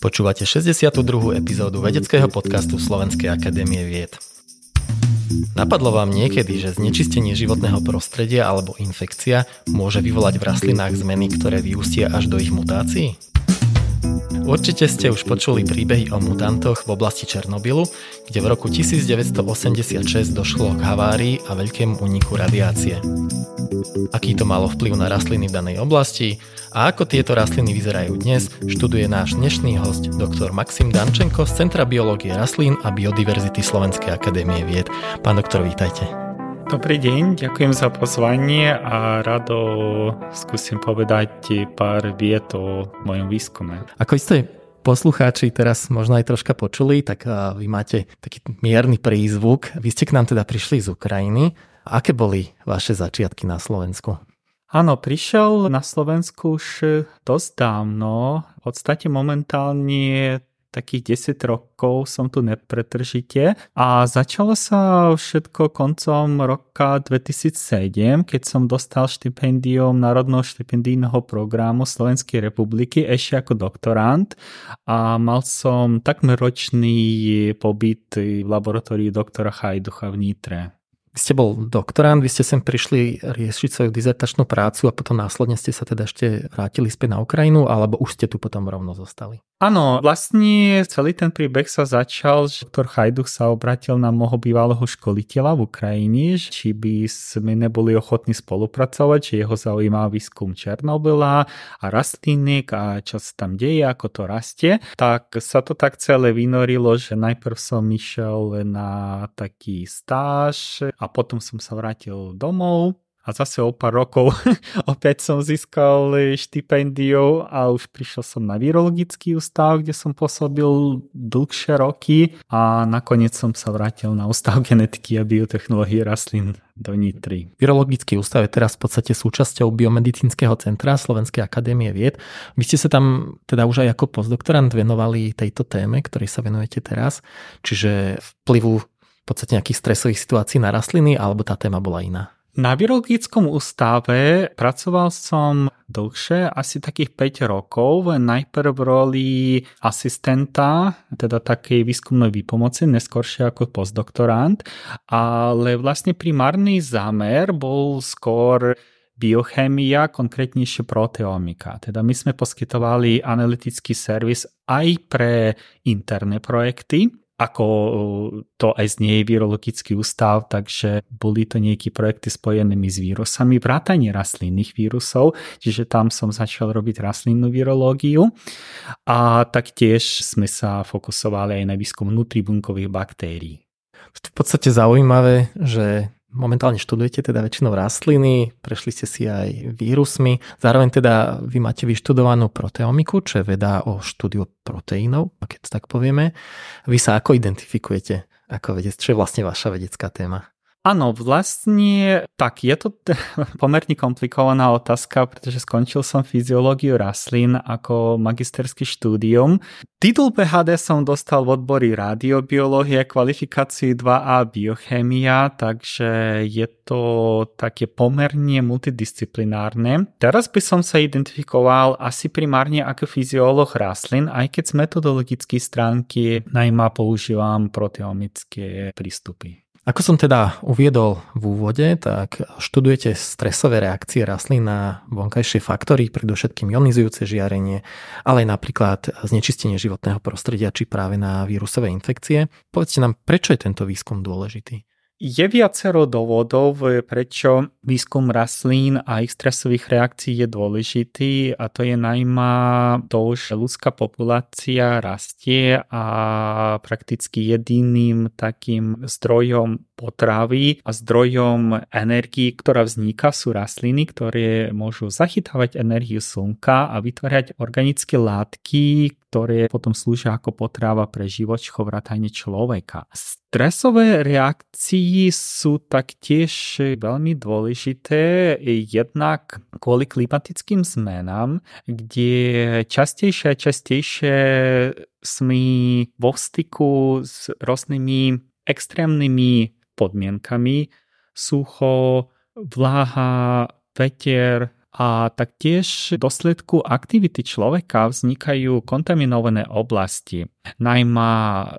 Počúvate 62. epizódu vedeckého podcastu Slovenskej akadémie vied. Napadlo vám niekedy, že znečistenie životného prostredia alebo infekcia môže vyvolať v rastlinách zmeny, ktoré vyústia až do ich mutácií? Určite ste už počuli príbehy o mutantoch v oblasti Černobylu, kde v roku 1986 došlo k havárii a veľkému úniku radiácie. Aký to malo vplyv na rastliny v danej oblasti a ako tieto rastliny vyzerajú dnes, študuje náš dnešný host, dr. Maxim Dančenko z Centra biológie rastlín a biodiverzity Slovenskej akadémie vied. Pán doktor, vítajte. Dobrý deň, ďakujem za pozvanie a rado skúsim povedať pár viet o mojom výskume. Ako ste poslucháči teraz možno aj troška počuli, tak vy máte taký mierny prízvuk. Vy ste k nám teda prišli z Ukrajiny. Aké boli vaše začiatky na Slovensku? Áno, prišiel na Slovensku už dosť dávno. V podstate momentálne takých 10 rokov som tu nepretržite a začalo sa všetko koncom roka 2007, keď som dostal štipendium Národného štipendijného programu Slovenskej republiky ešte ako doktorant a mal som takmer ročný pobyt v laboratóriu doktora Hajducha v Nitre. Ste bol doktorant, vy ste sem prišli riešiť svoju dizertačnú prácu a potom následne ste sa teda ešte vrátili späť na Ukrajinu, alebo už ste tu potom rovno zostali? Áno, vlastne celý ten príbeh sa začal, že doktor Hajduch sa obratil na môjho bývalého školiteľa v Ukrajine, či by sme neboli ochotní spolupracovať, že jeho zaujíma výskum Černobyla a rastlinek a čo sa tam deje, ako to rastie. Tak sa to tak celé vynorilo, že najprv som išiel na taký stáž a potom som sa vrátil domov a zase o pár rokov opäť som získal štipendiu a už prišiel som na virologický ústav, kde som pôsobil dlhšie roky a nakoniec som sa vrátil na ústav genetiky a biotechnológie rastlín do Nitry. Virologický ústav je teraz v podstate súčasťou Biomedicínskeho centra Slovenskej akadémie vied. Vy ste sa tam teda už aj ako postdoktorant venovali tejto téme, ktorej sa venujete teraz, čiže vplyvu podstate nejakých stresových situácií na rastliny, alebo tá téma bola iná? Na biologickom ústave pracoval som dlhšie, asi takých 5 rokov, najprv v roli asistenta, teda takej výskumnej výpomoci, neskôršie ako postdoktorant, ale vlastne primárny zámer bol skôr biochemia, konkrétnejšie proteomika. Teda my sme poskytovali analytický servis aj pre interné projekty, ako to aj znie virologický ústav, takže boli to nejaké projekty spojenými s vírusami, vrátanie rastlinných vírusov, čiže tam som začal robiť rastlinnú virológiu a taktiež sme sa fokusovali aj na výskum nutribunkových baktérií. V podstate zaujímavé, že momentálne študujete teda väčšinou rastliny, prešli ste si aj vírusmi, zároveň teda vy máte vyštudovanú proteomiku, čo je veda o štúdiu proteínov, keď tak povieme. Vy sa ako identifikujete ako vedec? Čo je vlastne vaša vedecká téma? Áno, vlastne tak, je to pomerne komplikovaná otázka, pretože skončil som fyziológiu rastlín ako magisterský štúdium. Titul PHD som dostal v odbory radiobiológie, kvalifikácii 2A biochémia, takže je to také pomerne multidisciplinárne. Teraz by som sa identifikoval asi primárne ako fyziológ rastlín, aj keď z metodologickej stránky najmä používam proteomické prístupy. Ako som teda uviedol v úvode, tak študujete stresové reakcie rastlín na vonkajšie faktory, predovšetkým ionizujúce žiarenie, ale aj napríklad znečistenie životného prostredia či práve na vírusové infekcie. Povedzte nám, prečo je tento výskum dôležitý? Je viacero dôvodov, prečo výskum rastlín a ich stresových reakcií je dôležitý a to je najmä to, že ľudská populácia rastie a prakticky jediným takým zdrojom potravy a zdrojom energii, ktorá vzniká, sú rastliny, ktoré môžu zachytávať energiu slnka a vytvárať organické látky, ktoré potom slúžia ako potrava pre živočchov vrátane človeka. Stresové reakcie sú taktiež veľmi dôležité, jednak kvôli klimatickým zmenám, kde častejšie a častejšie sme vo styku s rôznymi extrémnymi podmienkami, sucho, vláha, veter a taktiež v dosledku aktivity človeka vznikajú kontaminované oblasti, najmä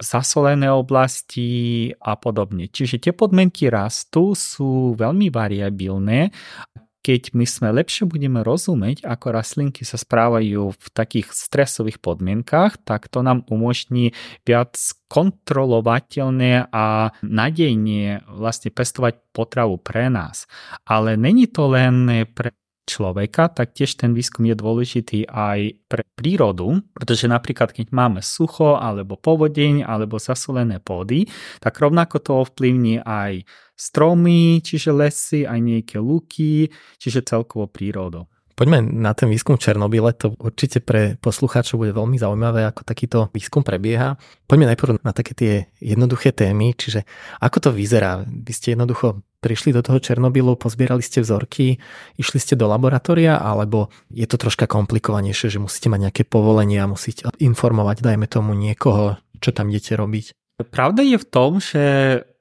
zasolené oblasti a podobne. Čiže tie podmienky rastu sú veľmi variabilné keď my sme lepšie budeme rozumieť, ako rastlinky sa správajú v takých stresových podmienkach, tak to nám umožní viac kontrolovateľne a nadejne vlastne pestovať potravu pre nás. Ale není to len pre človeka, tak tiež ten výskum je dôležitý aj pre prírodu, pretože napríklad keď máme sucho alebo povodeň alebo zasolené pôdy, tak rovnako to ovplyvní aj stromy, čiže lesy, aj nejaké luky, čiže celkovo prírodu. Poďme na ten výskum Černobyle, to určite pre poslucháčov bude veľmi zaujímavé, ako takýto výskum prebieha. Poďme najprv na také tie jednoduché témy, čiže ako to vyzerá? Vy ste jednoducho prišli do toho Černobylu, pozbierali ste vzorky, išli ste do laboratória, alebo je to troška komplikovanejšie, že musíte mať nejaké povolenia, musíte informovať, dajme tomu niekoho, čo tam idete robiť? Pravda je v tom, že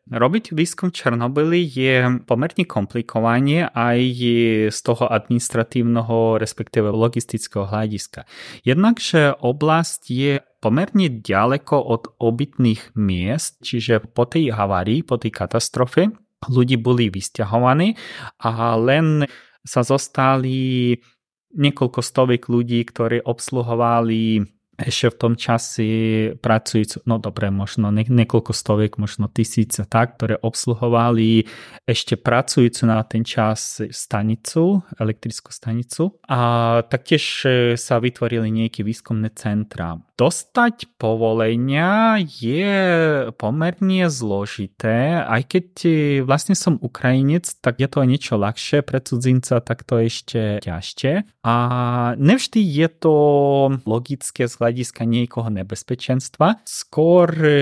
Robiť výskum Černobyly je pomerne komplikovanie aj z toho administratívneho, respektíve logistického hľadiska. Jednakže oblasť je pomerne ďaleko od obytných miest, čiže po tej havárii, po tej katastrofe, ľudí boli vysťahovaní a len sa zostali niekoľko stoviek ľudí, ktorí obsluhovali ešte v tom časi pracujúc, no dobre, možno niekoľko stoviek, možno tisíce tak, ktoré obsluhovali ešte pracujúcu na ten čas stanicu, elektrickú stanicu a taktiež e, sa vytvorili nejaké výskumné centra. Dostať povolenia je pomerne zložité, aj keď e, vlastne som Ukrajinec, tak je to niečo ľahšie, pre cudzinca tak to ešte ťažšie. A nevždy je to logické z hľadiska niekoho nebezpečenstva. Skôr e,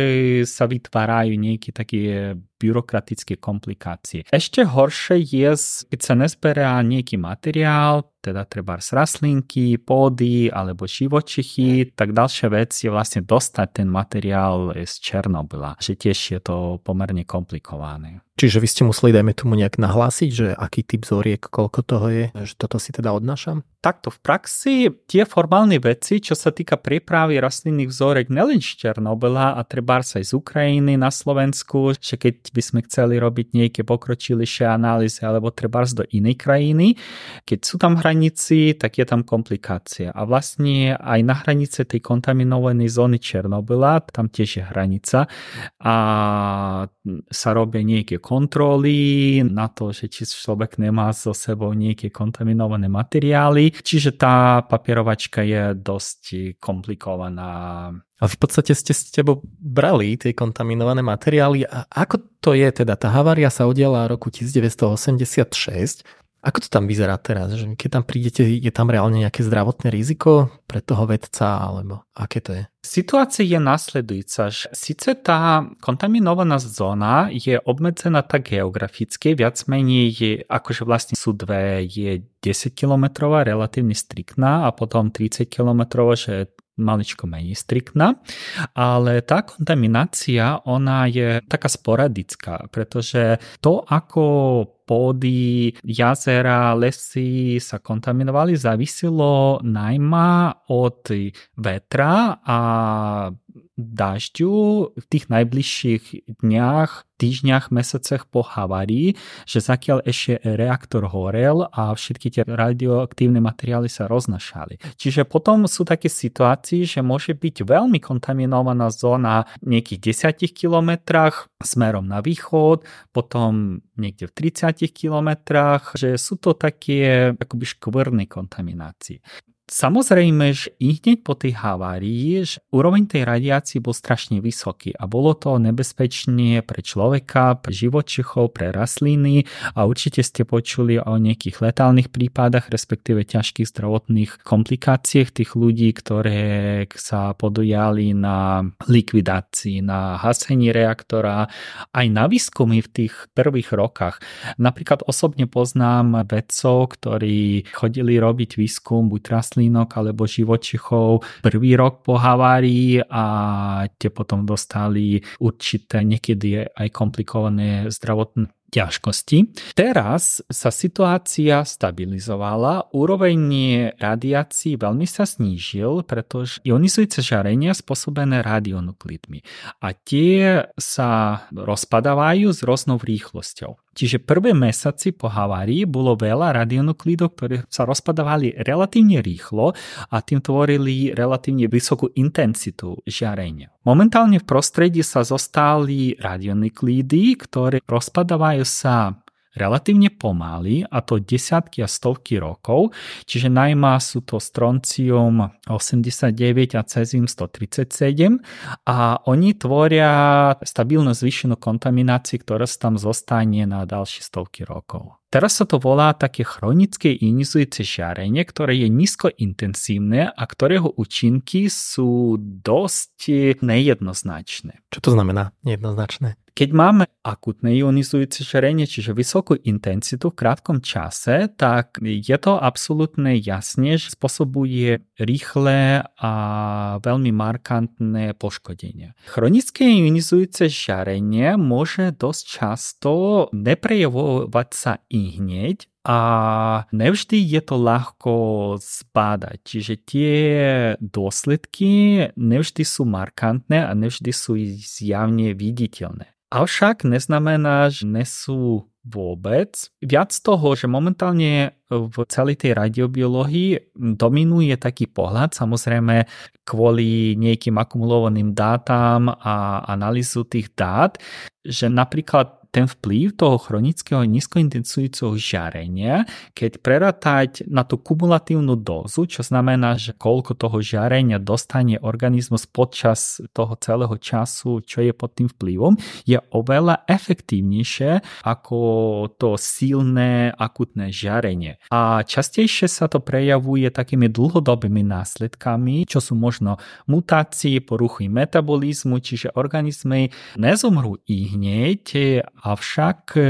sa vytvárajú nejaké také byrokratické komplikácie. Ešte horšie je, keď sa nezberá nejaký materiál, teda treba z rastlinky, pôdy alebo živočichy, tak ďalšia vec je vlastne dostať ten materiál z Černobyla, že tiež je to pomerne komplikované. Čiže vy ste museli, dajme tomu, nejak nahlásiť, že aký typ zoriek, koľko toho je, že toto si teda odnášam? Takto v praxi tie formálne veci, čo sa týka prípravy rastlinných vzorek nelen z Černobyla a treba aj z Ukrajiny na Slovensku, že keď by sme chceli robiť nejaké pokročilejšie analýzy alebo treba do inej krajiny, keď sú tam hranici, tak je tam komplikácia. A vlastne aj na hranice tej kontaminovanej zóny Černobyla, tam tiež je hranica a sa robia nejaké kontroly na to, že či človek nemá so sebou nejaké kontaminované materiály. Čiže tá papierovačka je dosť komplikovaná. A v podstate ste s tebou brali tie kontaminované materiály. A ako to je teda? Tá havária sa udiala roku 1986. Ako to tam vyzerá teraz? Že keď tam prídete, je tam reálne nejaké zdravotné riziko pre toho vedca, alebo aké to je? Situácia je nasledujúca, že síce tá kontaminovaná zóna je obmedzená tak geograficky, viac menej je, akože vlastne sú dve, je 10 km relatívne striktná a potom 30 km, že maličko menej striktná, ale tá kontaminácia, ona je taká sporadická, pretože to, ako pôdy, jazera, lesy sa kontaminovali, závisilo najmä od vetra a dažďu v tých najbližších dňach, týždňach, mesiacoch po havárii, že zakiaľ ešte reaktor horel a všetky tie radioaktívne materiály sa roznašali. Čiže potom sú také situácie, že môže byť veľmi kontaminovaná zóna v nejakých 10 kilometrách smerom na východ, potom niekde v 30 kilometrách, že sú to také akoby škvrny kontaminácie. Samozrejme, že i hneď po tej havárii, úroveň tej radiácie bol strašne vysoký a bolo to nebezpečné pre človeka, pre živočichov, pre rastliny a určite ste počuli o nejakých letálnych prípadách, respektíve ťažkých zdravotných komplikáciách tých ľudí, ktoré sa podujali na likvidácii, na hasení reaktora, aj na výskumy v tých prvých rokách. Napríklad osobne poznám vedcov, ktorí chodili robiť výskum buď rastlínok alebo živočichov prvý rok po havárii a tie potom dostali určité niekedy aj komplikované zdravotné ťažkosti. Teraz sa situácia stabilizovala, úroveň radiácií veľmi sa snížil, pretože ionizujúce žiarenia spôsobené radionuklidmi a tie sa rozpadávajú s rôznou rýchlosťou. Čiže prvé mesiaci po havárii bolo veľa radionuklidov, ktoré sa rozpadávali relatívne rýchlo a tým tvorili relatívne vysokú intenzitu žiarenia. Momentálne v prostredí sa zostali radionuklídy, ktoré rozpadávajú sa relatívne pomaly, a to desiatky a stovky rokov, čiže najmä sú to stroncium 89 a cesium 137 a oni tvoria stabilnú zvýšenú kontamináciu, ktorá sa tam zostane na ďalšie stovky rokov. Teraz sa to volá také chronické ionizujúce žiarenie, ktoré je nízko intenzívne a ktorého účinky sú dosť nejednoznačné. Čo to znamená nejednoznačné? Keď máme akutné ionizujúce žiarenie, čiže vysokú intenzitu v krátkom čase, tak je to absolútne jasne, že spôsobuje rýchle a veľmi markantné poškodenia. Chronické ionizujúce žiarenie môže dosť často neprejavovať sa i hneď, a nevždy je to ľahko zbádať. Čiže tie dôsledky nevždy sú markantné a nevždy sú zjavne viditeľné. Avšak neznamená, že nesú vôbec. Viac toho, že momentálne v celej tej radiobiológii dominuje taký pohľad, samozrejme kvôli nejakým akumulovaným dátam a analýzu tých dát, že napríklad ten vplyv toho chronického nízkointenzujúceho žiarenia, keď prerátať na tú kumulatívnu dózu, čo znamená, že koľko toho žiarenia dostane organizmus počas toho celého času, čo je pod tým vplyvom, je oveľa efektívnejšie ako to silné akutné žiarenie. A častejšie sa to prejavuje takými dlhodobými následkami, čo sú možno mutácie, poruchy metabolizmu, čiže organizmy nezomrú i hneď, avšak e,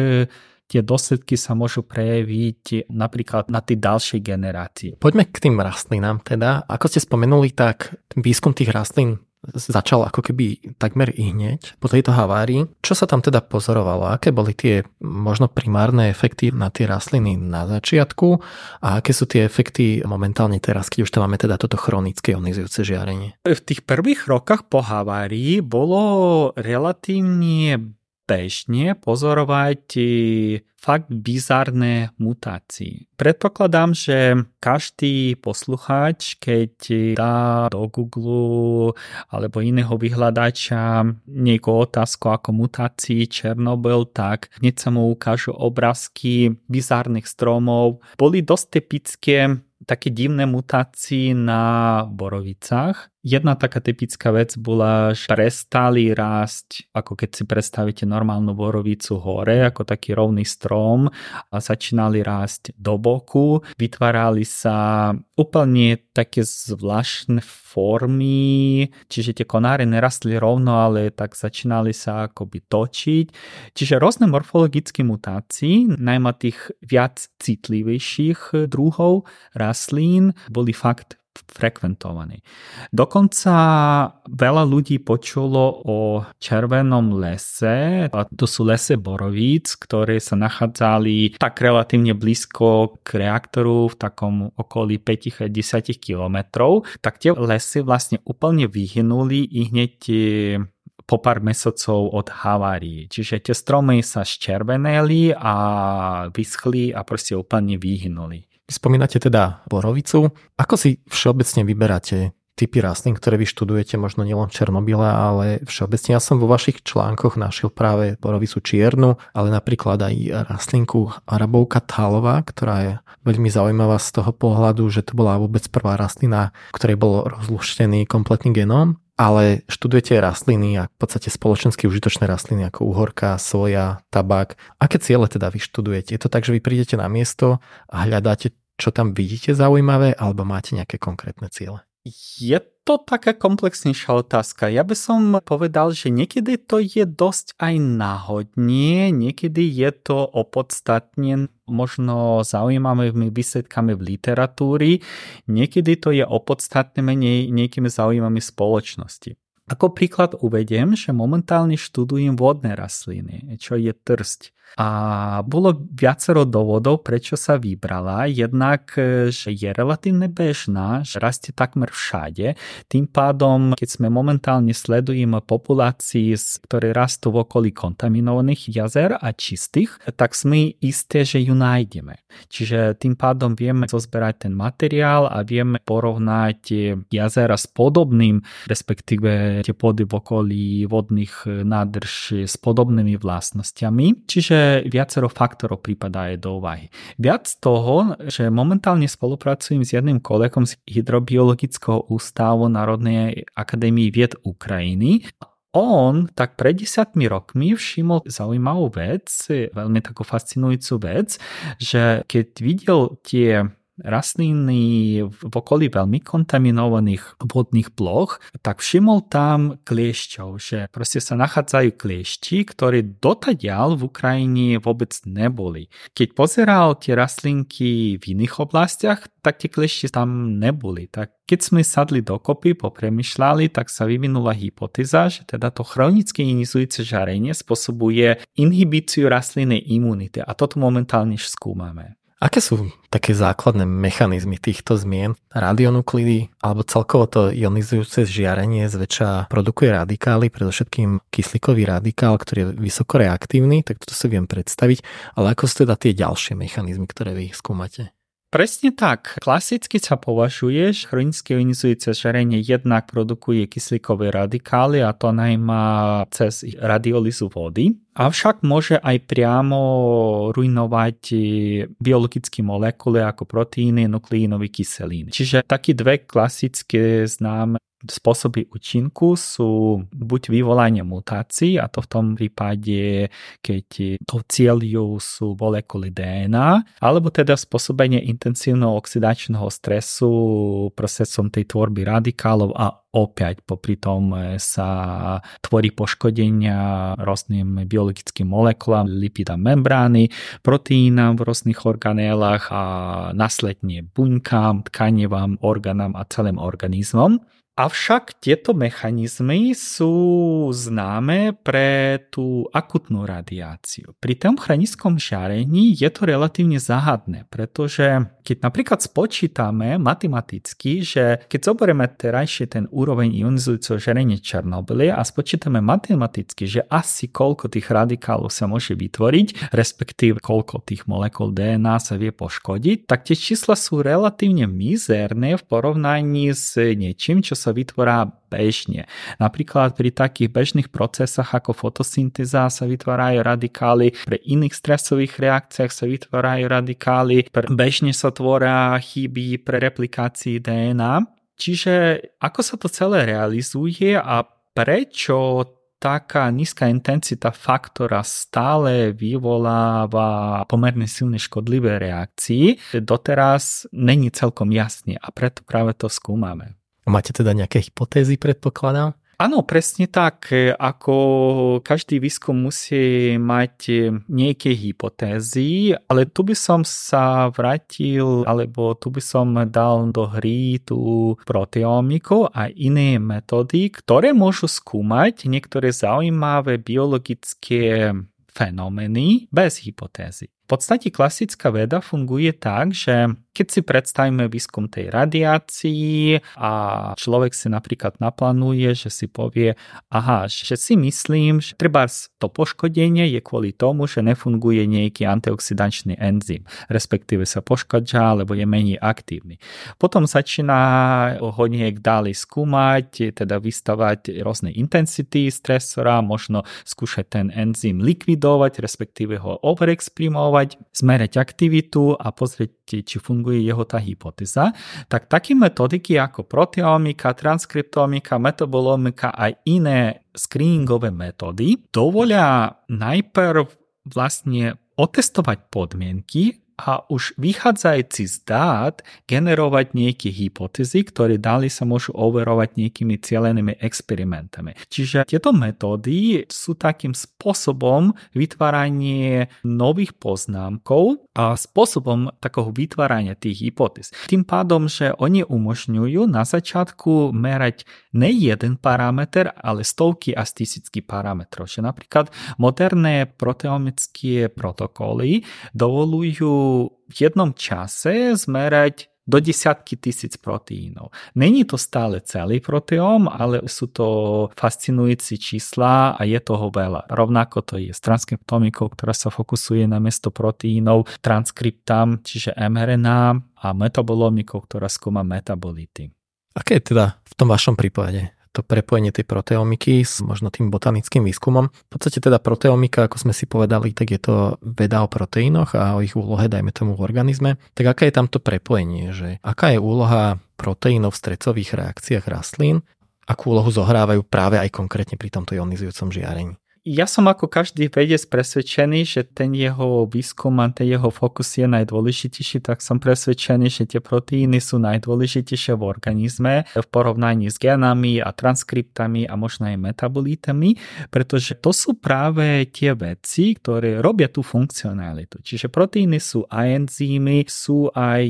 tie dôsledky sa môžu prejaviť napríklad na tej ďalšej generácii. Poďme k tým rastlinám teda. Ako ste spomenuli, tak výskum tých rastlín začal ako keby takmer i hneď po tejto havárii. Čo sa tam teda pozorovalo? Aké boli tie možno primárne efekty na tie rastliny na začiatku a aké sú tie efekty momentálne teraz, keď už tam máme teda toto chronické ionizujúce žiarenie? V tých prvých rokoch po havárii bolo relatívne bežne pozorovať fakt bizarné mutácie. Predpokladám, že každý poslucháč, keď dá do Google alebo iného vyhľadača nejakú otázku ako mutácii Černobyl, tak hneď sa mu ukážu obrázky bizárnych stromov. Boli dosť typické také divné mutácie na borovicách. Jedna taká typická vec bola, že prestali rásť, ako keď si predstavíte normálnu borovicu hore, ako taký rovný strom a začínali rásť do boku. Vytvárali sa úplne také zvláštne formy, čiže tie konáre nerastli rovno, ale tak začínali sa akoby točiť. Čiže rôzne morfologické mutácie, najmä tých viac citlivejších druhov rastlín, boli fakt frekventovaný. Dokonca veľa ľudí počulo o červenom lese, a to sú lese borovíc, ktoré sa nachádzali tak relatívne blízko k reaktoru v takom okolí 5-10 kilometrov, tak tie lesy vlastne úplne vyhynuli i hneď e, po pár mesocov od havárie. Čiže tie stromy sa ščerveneli a vyschli a proste úplne vyhynuli. Spomínate teda borovicu. Ako si všeobecne vyberáte typy rastlín, ktoré vy študujete, možno nielen v Černobyle, ale všeobecne ja som vo vašich článkoch našiel práve borovicu čiernu, ale napríklad aj rastlinku arabovka tálová, ktorá je veľmi zaujímavá z toho pohľadu, že to bola vôbec prvá rastlina, ktorej bol rozluštený kompletný genóm ale študujete rastliny a v podstate spoločensky užitočné rastliny ako uhorka, soja, tabak. Aké ciele teda vy študujete? Je to tak, že vy prídete na miesto a hľadáte, čo tam vidíte zaujímavé, alebo máte nejaké konkrétne ciele? Je to taká komplexnejšia otázka. Ja by som povedal, že niekedy to je dosť aj náhodne, niekedy je to opodstatne možno zaujímavými výsledkami v literatúry, niekedy to je opodstatne menej nejakými zaujímavými spoločnosti. Ako príklad uvediem, že momentálne študujem vodné rastliny, čo je trsť. A bolo viacero dôvodov, prečo sa vybrala. Jednak, že je relatívne bežná, že rastie takmer všade. Tým pádom, keď sme momentálne sledujeme populácií, ktoré rastú v okolí kontaminovaných jazer a čistých, tak sme isté, že ju nájdeme. Čiže tým pádom vieme zozberať ten materiál a vieme porovnať jazera s podobným, respektíve tie pôdy v okolí vodných nádrž s podobnými vlastnosťami. Čiže viacero faktorov prípada aj do úvahy. Viac toho, že momentálne spolupracujem s jedným kolegom z Hydrobiologického ústavu Národnej akadémie vied Ukrajiny on tak pred desiatmi rokmi všimol zaujímavú vec, veľmi takú fascinujúcu vec, že keď videl tie rastliny v okolí veľmi kontaminovaných vodných ploch, tak všimol tam kliešťov, že proste sa nachádzajú kliešti, ktoré dotadiaľ v Ukrajine vôbec neboli. Keď pozeral tie rastlinky v iných oblastiach, tak tie kliešti tam neboli. Tak keď sme sadli dokopy, popremýšľali, tak sa vyvinula hypotéza, že teda to chronické inizujúce žarenie spôsobuje inhibíciu rastlinnej imunity a toto momentálne skúmame. Aké sú také základné mechanizmy týchto zmien? Radionuklidy alebo celkovo to ionizujúce žiarenie zväčša produkuje radikály, predovšetkým kyslíkový radikál, ktorý je vysoko reaktívny, tak toto si viem predstaviť, ale ako sú teda tie ďalšie mechanizmy, ktoré vy skúmate? Presne tak. Klasicky sa považuje, že chronické ionizujúce žiarenie jednak produkuje kyslíkové radikály a to najmä cez radiolizu vody. Avšak môže aj priamo ruinovať e, biologické molekuly ako proteíny, nukleínové kyseliny. Čiže také dve klasické známe spôsoby účinku sú buď vyvolanie mutácií, a to v tom prípade, keď to cieľujú sú molekuly DNA, alebo teda spôsobenie intenzívneho oxidačného stresu procesom tej tvorby radikálov a opäť popri tom e, sa tvorí poškodenia rôznym biologickým molekulám, lipida membrány, proteínám v rôznych organélach a následne buňkám, tkanivám, orgánám a celým organizmom. Avšak tieto mechanizmy sú známe pre tú akutnú radiáciu. Pri tom chronickom žiarení je to relatívne záhadné, pretože keď napríklad spočítame matematicky, že keď zoberieme terajšie ten úroveň ionizujúceho žiarenia Černobylie a spočítame matematicky, že asi koľko tých radikálov sa môže vytvoriť, respektíve koľko tých molekúl DNA sa vie poškodiť, tak tie čísla sú relatívne mizerné v porovnaní s niečím, čo sa vytvorá bežne. Napríklad pri takých bežných procesoch ako fotosyntéza sa vytvárajú radikály, pri iných stresových reakciách sa vytvárajú radikály, bežne sa tvoria chyby pre replikácii DNA. Čiže ako sa to celé realizuje a prečo taká nízka intenzita faktora stále vyvoláva pomerne silné škodlivé reakcie, doteraz není celkom jasne a preto práve to skúmame. Máte teda nejaké hypotézy, predpokladám? Áno, presne tak. Ako každý výskum musí mať nejaké hypotézy, ale tu by som sa vrátil, alebo tu by som dal do hry tú proteomiku a iné metódy, ktoré môžu skúmať niektoré zaujímavé biologické fenomény bez hypotézy. V podstate klasická veda funguje tak, že keď si predstavíme výskum tej radiácii a človek si napríklad naplánuje, že si povie, aha, že si myslím, že treba to poškodenie je kvôli tomu, že nefunguje nejaký antioxidačný enzym, respektíve sa poškodža, alebo je menej aktívny. Potom začína ho nejak ďalej skúmať, teda vystavať rôzne intensity stresora, možno skúšať ten enzym likvidovať, respektíve ho overexprimovať kontrolovať, zmerať aktivitu a pozrieť, či funguje jeho tá hypotéza, tak také metodiky ako proteomika, transkriptomika, metabolomika a iné screeningové metódy dovolia najprv vlastne otestovať podmienky, a už vychádzajúci z dát generovať nejaké hypotézy, ktoré dali sa môžu overovať nejakými cieľenými experimentami. Čiže tieto metódy sú takým spôsobom vytváranie nových poznámkov a spôsobom takého vytvárania tých hypotéz. Tým pádom, že oni umožňujú na začiatku merať ne jeden parameter, ale stovky a tisícky parametrov. Že napríklad moderné proteomické protokoly dovolujú v jednom čase zmerať do desiatky tisíc proteínov. Není to stále celý proteóm, ale sú to fascinujúci čísla a je toho veľa. Rovnako to je s transkriptomikou, ktorá sa fokusuje na mesto proteínov, transkriptam, čiže mRNA a metabolomikou, ktorá skúma metabolity. Aké je teda v tom vašom prípade to prepojenie tej proteomiky s možno tým botanickým výskumom. V podstate teda proteomika, ako sme si povedali, tak je to veda o proteínoch a o ich úlohe, dajme tomu v organizme. Tak aké je tam to prepojenie, že aká je úloha proteínov v strecových reakciách rastlín, akú úlohu zohrávajú práve aj konkrétne pri tomto ionizujúcom žiarení? Ja som ako každý vedec presvedčený, že ten jeho výskum a ten jeho fokus je najdôležitejší, tak som presvedčený, že tie proteíny sú najdôležitejšie v organizme v porovnaní s genami a transkriptami a možno aj metabolitami, pretože to sú práve tie veci, ktoré robia tú funkcionalitu. Čiže proteíny sú aj enzymy, sú aj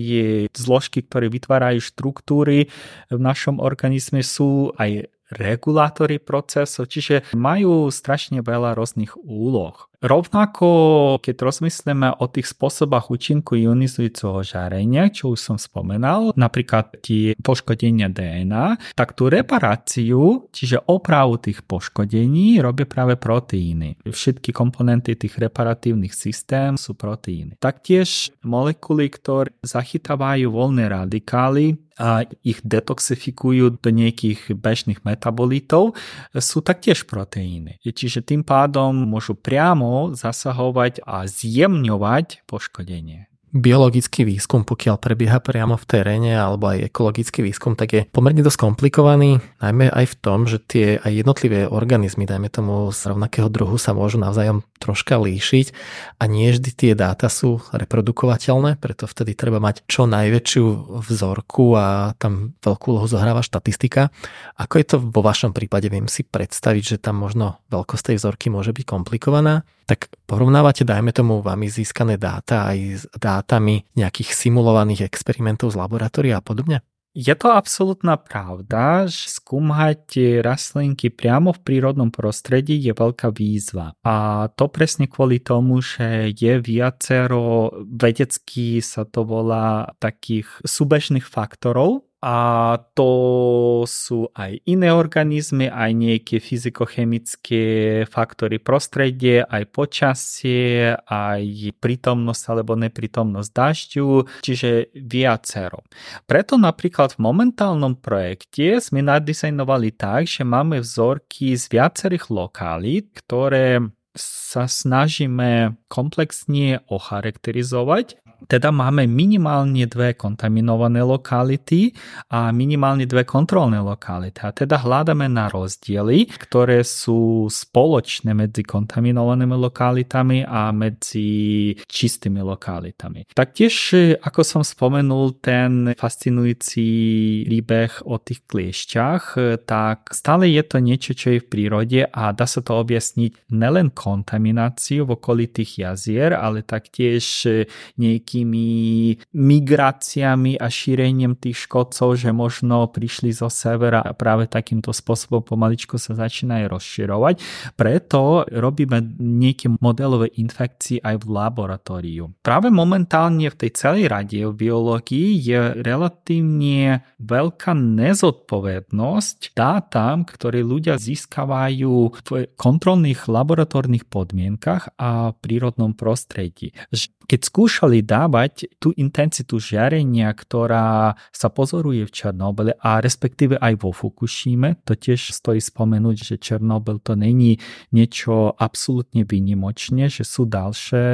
zložky, ktoré vytvárajú štruktúry v našom organizme, sú aj regulátory procesov, čiže majú strašne veľa rôznych úloh. Rovnako, keď rozmyslíme o tých spôsobách účinku ionizujúceho žárenia, čo už som spomenal, napríklad tie poškodenia DNA, tak tú reparáciu, čiže opravu tých poškodení robia práve proteíny. Všetky komponenty tých reparatívnych systém sú proteíny. Taktiež molekuly, ktoré zachytávajú voľné radikály, a ich detoxifikujú do nejakých bežných metabolitov, sú taktiež proteíny. Čiže tým pádom môžu priamo zasahovať a zjemňovať poškodenie biologický výskum, pokiaľ prebieha priamo v teréne alebo aj ekologický výskum, tak je pomerne dosť komplikovaný, najmä aj v tom, že tie aj jednotlivé organizmy, dajme tomu z rovnakého druhu, sa môžu navzájom troška líšiť a nie vždy tie dáta sú reprodukovateľné, preto vtedy treba mať čo najväčšiu vzorku a tam veľkú úlohu zohráva štatistika. Ako je to vo vašom prípade? Viem si predstaviť, že tam možno veľkosť tej vzorky môže byť komplikovaná tak porovnávate, dajme tomu, vami získané dáta aj s dátami nejakých simulovaných experimentov z laboratória a podobne? Je to absolútna pravda, že skúmať rastlinky priamo v prírodnom prostredí je veľká výzva. A to presne kvôli tomu, že je viacero, vedecky sa to volá takých súbežných faktorov, a to sú aj iné organizmy, aj nejaké fyzikochemické faktory prostredie, aj počasie, aj prítomnosť alebo neprítomnosť dažďu, čiže viacero. Preto napríklad v momentálnom projekte sme nadizajnovali tak, že máme vzorky z viacerých lokalít, ktoré sa snažíme komplexne ocharakterizovať teda máme minimálne dve kontaminované lokality a minimálne dve kontrolné lokality. A teda hľadáme na rozdiely, ktoré sú spoločné medzi kontaminovanými lokalitami a medzi čistými lokalitami. Taktiež, ako som spomenul, ten fascinujúci príbeh o tých kliešťach, tak stále je to niečo, čo je v prírode a dá sa to objasniť nelen kontamináciu v okolitých jazier, ale taktiež nejaký nejakými migráciami a šírením tých škodcov, že možno prišli zo severa a práve takýmto spôsobom pomaličko sa začínajú rozširovať. Preto robíme nejaké modelové infekcie aj v laboratóriu. Práve momentálne v tej celej radiobiológii je relatívne veľká nezodpovednosť dátam, ktoré ľudia získavajú v kontrolných laboratórnych podmienkach a prírodnom prostredí. Keď skúšali dávať tú intenzitu žiarenia, ktorá sa pozoruje v Černobyle a respektíve aj vo Fukushime, to tiež stojí spomenúť, že Černobyl to není niečo absolútne výnimočné, že sú ďalšie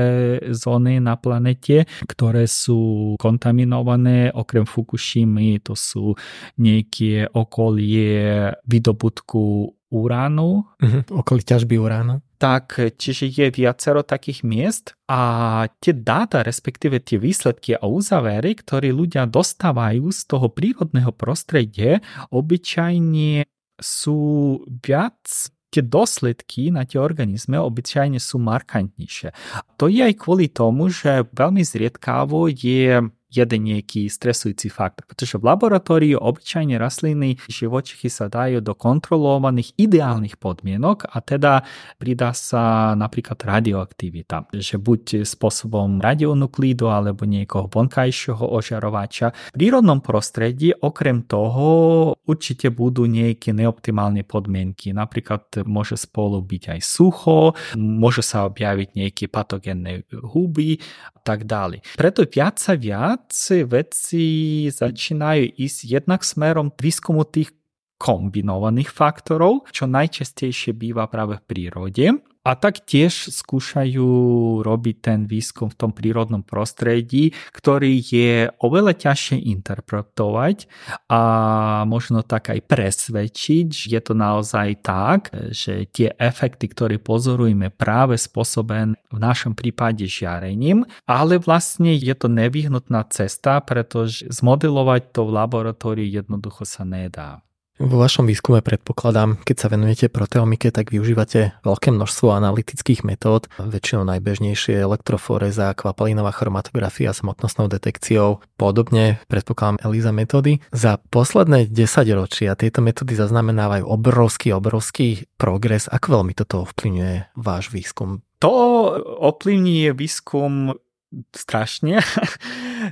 zóny na planete, ktoré sú kontaminované, okrem Fukushimy to sú nejaké okolie vydobutku uránu. Uh-huh, okolí ťažby uránu. Tak, čiže je viacero takých miest a tie dáta, respektíve tie výsledky a uzavery, ktoré ľudia dostávajú z toho prírodného prostredia, obyčajne sú viac tie dôsledky na tie organizme obyčajne sú markantnejšie. To je aj kvôli tomu, že veľmi zriedkavo je jeden nejaký stresujúci faktor. Pretože v laboratóriu obyčajne rastliny živočichy sa dajú do kontrolovaných ideálnych podmienok a teda pridá sa napríklad radioaktivita, že buď spôsobom radionuklídu alebo niekoho vonkajšieho ožarovača. V prírodnom prostredí okrem toho určite budú nejaké neoptimálne podmienky. Napríklad môže spolu byť aj sucho, môže sa objaviť nejaké patogénne huby a tak ďalej. Preto viac a viac viacej veci začínajú ísť jednak smerom výskumu tých kombinovaných faktorov, čo najčastejšie býva práve v prírode. A tak tiež skúšajú robiť ten výskum v tom prírodnom prostredí, ktorý je oveľa ťažšie interpretovať a možno tak aj presvedčiť, že je to naozaj tak, že tie efekty, ktoré pozorujeme práve spôsobené v našom prípade žiarením, ale vlastne je to nevyhnutná cesta, pretože zmodelovať to v laboratóriu jednoducho sa nedá. Vo vašom výskume predpokladám, keď sa venujete proteomike, tak využívate veľké množstvo analytických metód, väčšinou najbežnejšie elektroforeza, kvapalinová chromatografia s hmotnostnou detekciou, podobne predpokladám ELISA metódy. Za posledné 10 ročia tieto metódy zaznamenávajú obrovský, obrovský progres. Ako veľmi toto ovplyvňuje váš výskum? To ovplyvňuje výskum strašne.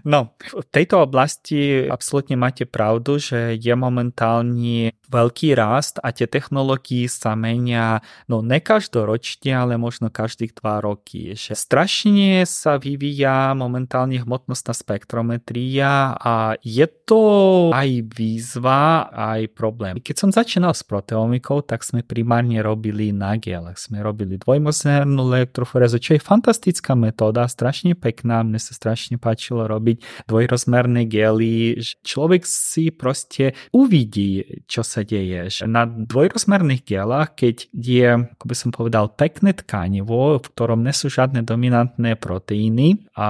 No, v tejto oblasti absolútne máte pravdu, že je momentálne veľký rast a tie technológie sa menia, no ne každoročne, ale možno každých dva roky. Že strašne sa vyvíja momentálne hmotnostná spektrometria a je to aj výzva, aj problém. Keď som začínal s proteomikou, tak sme primárne robili na gelech. Sme robili dvojmozernú elektroforezu, čo je fantastická metóda, strašne pekná, mne sa strašne páčilo robiť dvojrozmerné gely. Človek si proste uvidí, čo sa deje. Že na dvojrozmerných gelách, keď je, ako by som povedal, pekné tkanivo, v ktorom nesú žiadne dominantné proteíny a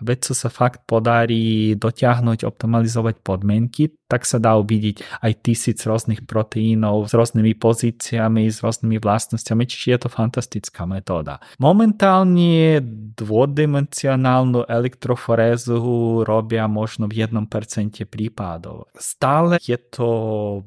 vedcu sa fakt podarí dotiahnuť, optimalizovať podmienky, tak sa dá uvidieť aj tisíc rôznych proteínov s rôznymi pozíciami, s rôznymi vlastnosťami, čiže je to fantastická metóda. Momentálne dvodimensionálnu elektroforézu robia možno v 1% prípadov. Stále je to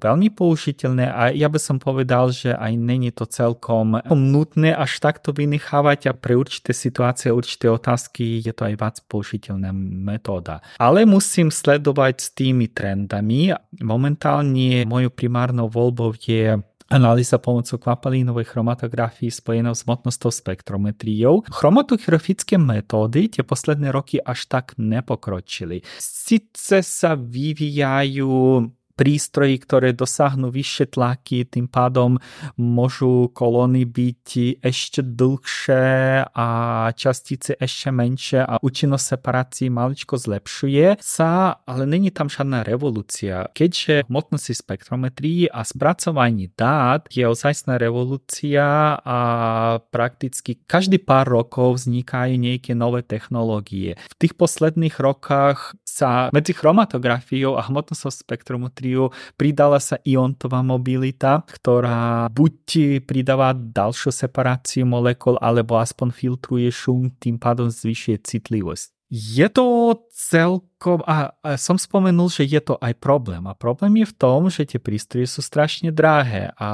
veľmi použiteľné a ja by som povedal, že aj není to celkom nutné až takto vynechávať a pre určité situácie, určité otázky je to aj viac použiteľná metóda. Ale musím sledovať s tými trendami. Momentálne mojou primárnou voľbou je analýza pomocou kvapalínovej chromatografii spojenou s hmotnostou spektrometriou. Chromatografické metódy tie posledné roky až tak nepokročili. Sice sa vyvíjajú prístroji, ktoré dosáhnú vyššie tlaky, tým pádom môžu kolóny byť ešte dlhšie a častice ešte menšie a účinnosť separácií maličko zlepšuje sa, ale není tam žiadna revolúcia. Keďže hmotnosti spektrometrii a spracovaní dát je ozajstná revolúcia a prakticky každý pár rokov vznikajú nejaké nové technológie. V tých posledných rokoch sa medzi chromatografiou a hmotnosťou spektrometriu pridala sa iontová mobilita, ktorá buď pridáva ďalšiu separáciu molekúl, alebo aspoň filtruje šum, tým pádom zvyšuje citlivosť. Je to celkom... A, a som spomenul, že je to aj problém. A problém je v tom, že tie prístroje sú strašne drahé a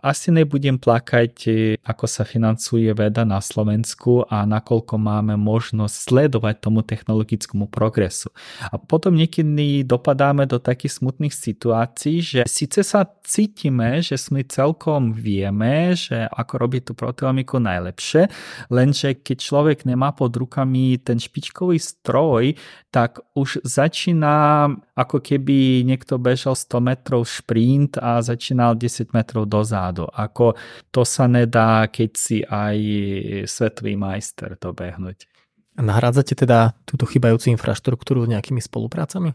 asi nebudem plakať, e, ako sa financuje veda na Slovensku a nakoľko máme možnosť sledovať tomu technologickému progresu. A potom niekedy dopadáme do takých smutných situácií, že síce sa cítime, že sme celkom vieme, že ako robiť tú proteomiku najlepšie, lenže keď človek nemá pod rukami ten špičkový stroj, tak už začína ako keby niekto bežal 100 metrov šprint a začínal 10 metrov dozadu. Ako to sa nedá, keď si aj svetlý majster to behnúť. Nahrádzate teda túto chybajúcu infraštruktúru nejakými spoluprácami?